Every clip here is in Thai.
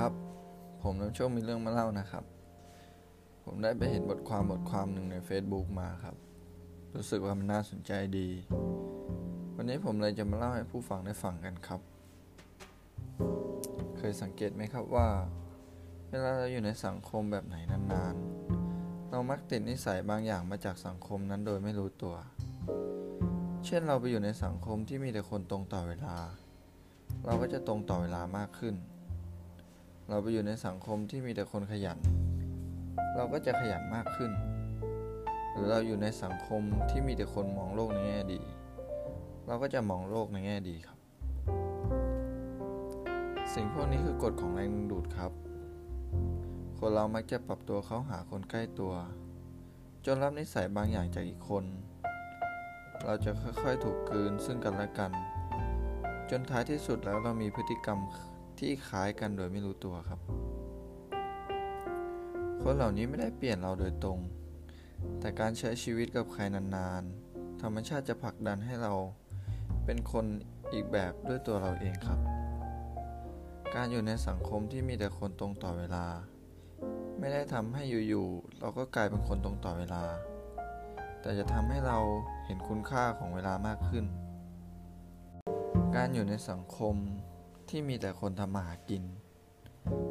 ครับ ผมน้ำโชคมีเรื่องมาเล่านะครับ ผมได้ไปเห็นบทความบทความหนึ่งใน Facebook มาครับ รู้สึกว่ามันน่าสนใจดี วันนี้ผมเลยจะมาเล่าให้ผู้ฟังได้ฟังกันครับ เคยสังเกตไหมครับว่า เวลาเราอยู่ในสังคมแบบไหนนานๆ เรามักติดนิสัยบางอย่างมาจากสังคมนั้นโดยไม่รู้ตัว เช่นเราไปอยู่ในสังคมที่มีแต่คนตรงต่อเวลา เราก็จะตรงต่อเวลามากขึ้น เราไปอยู่ในสังคมที่มีแต่คนขยัน เราก็จะขยันมากขึ้น หรือเราอยู่ในสังคมที่มีแต่คนมองโลกในแง่ดี เราก็จะมองโลกในแง่ดีครับ สิ่งพวกนี้คือกฎของแรงดึงดูดครับ คนเรามักจะปรับตัวเข้าหาคนใกล้ตัว จนรับนิสัยบางอย่างจากอีกคน เราจะค่อยๆถูกกลืนซึ่งกันและกัน จนท้ายที่สุดแล้วเรามีพฤติกรรม ที่คล้ายกันโดยไม่รู้ตัวครับ คนเหล่านี้ไม่ได้เปลี่ยนเราโดยตรง แต่การใช้ชีวิตกับใครนานๆ ธรรมชาติจะผลักดันให้เราเป็นคนอีกแบบด้วยตัวเราเองครับ การอยู่ในสังคมที่มีแต่คนตรงต่อเวลา ไม่ได้ทำให้อยู่ๆเราก็กลายเป็นคนตรงต่อเวลา แต่จะทำให้เราเห็นคุณค่าของเวลามากขึ้น การอยู่ในสังคม ที่มีแต่คนทำมาหากิน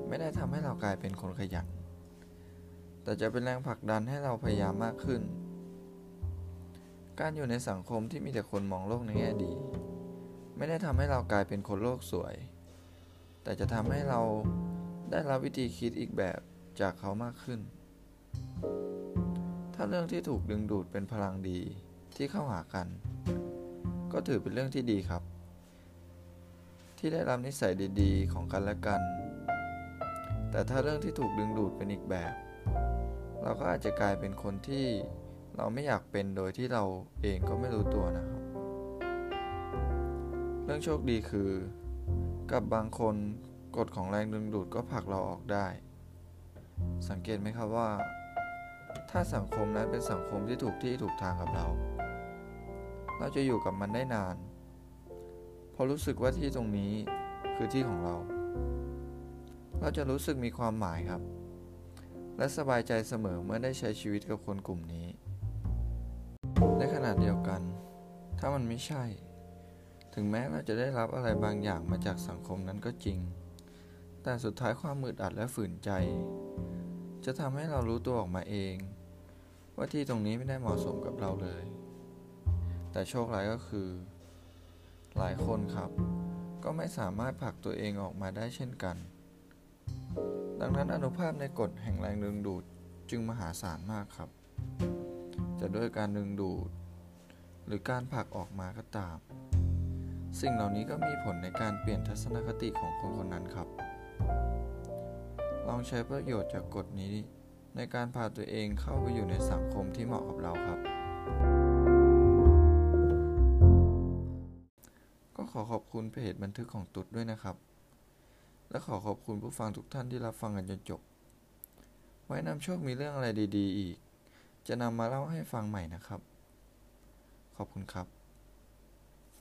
ไม่ได้ทำให้เรากลายเป็นคนขยัน แต่จะเป็นแรงผลักดันให้เราพยายามมากขึ้น การอยู่ในสังคมที่มีแต่คนมองโลกในแง่ดี ไม่ได้ทำให้เรากลายเป็นคนโลกสวย แต่จะทำให้เราได้รับวิธีคิดอีกแบบจากเขามากขึ้น ถ้าเรื่องที่ถูกดึงดูดเป็นพลังดีที่เข้าหากัน ก็ถือเป็นเรื่องที่ดีครับ ที่ได้รับนิสัยดีๆ ของกันและกัน แต่ถ้าเรื่องที่ถูกดึงดูดเป็นอีกแบบ เราก็อาจจะกลายเป็นคนที่เราไม่อยากเป็นโดยที่เราเองก็ไม่รู้ตัวนะครับ เรื่องโชคดีคือ กับบางคนกฎของแรงดึงดูดก็ผลักเราออกได้ สังเกตไหมครับว่า ถ้าสังคมนั้นเป็นสังคมที่ถูกที่ถูกทางกับเรา เราจะอยู่กับมันได้นาน พราะรู้สึกว่าที่ตรงนี้คือที่ของเรา เราจะรู้สึกมีความหมายครับ และสบายใจเสมอเมื่อได้ใช้ชีวิตกับคนกลุ่มนี้ ในขณะเดียวกัน ถ้ามันไม่ใช่ ถึงแม้เราจะได้รับอะไรบางอย่างมาจากสังคมนั้นก็จริง แต่สุดท้ายความมืดอัดและฝืนใจ จะทำให้เรารู้ตัวออกมาเอง ว่าที่ตรงนี้ไม่ได้เหมาะสมกับเราเลย แต่โชคร้ายก็คือ หลายคนครับ ก็ไม่สามารถผลักตัวเองออกมาได้เช่นกัน ดังนั้นอนุภาพในกฎแห่งแรงดึงดูดจึงมหาศาลมากครับ จะด้วยการดึงดูด หรือการผลักออกมาก็ตาม สิ่งเหล่านี้ก็มีผลในการเปลี่ยนทัศนคติของคนคนนั้นครับ ลองใช้ประโยชน์จากกฎนี้ในการพาตัวเองเข้าไปอยู่ในสังคมที่เหมาะกับเราครับ ก็ขอขอบคุณเพจบันทึกของตุ๊ดด้วยนะครับ และขอขอบคุณผู้ฟังทุกท่านที่รับฟังกันจนจบ ไว้นำโชคมีเรื่องอะไรดี ๆ อีก จะนำมาเล่าให้ฟังใหม่นะครับ ขอบคุณครับ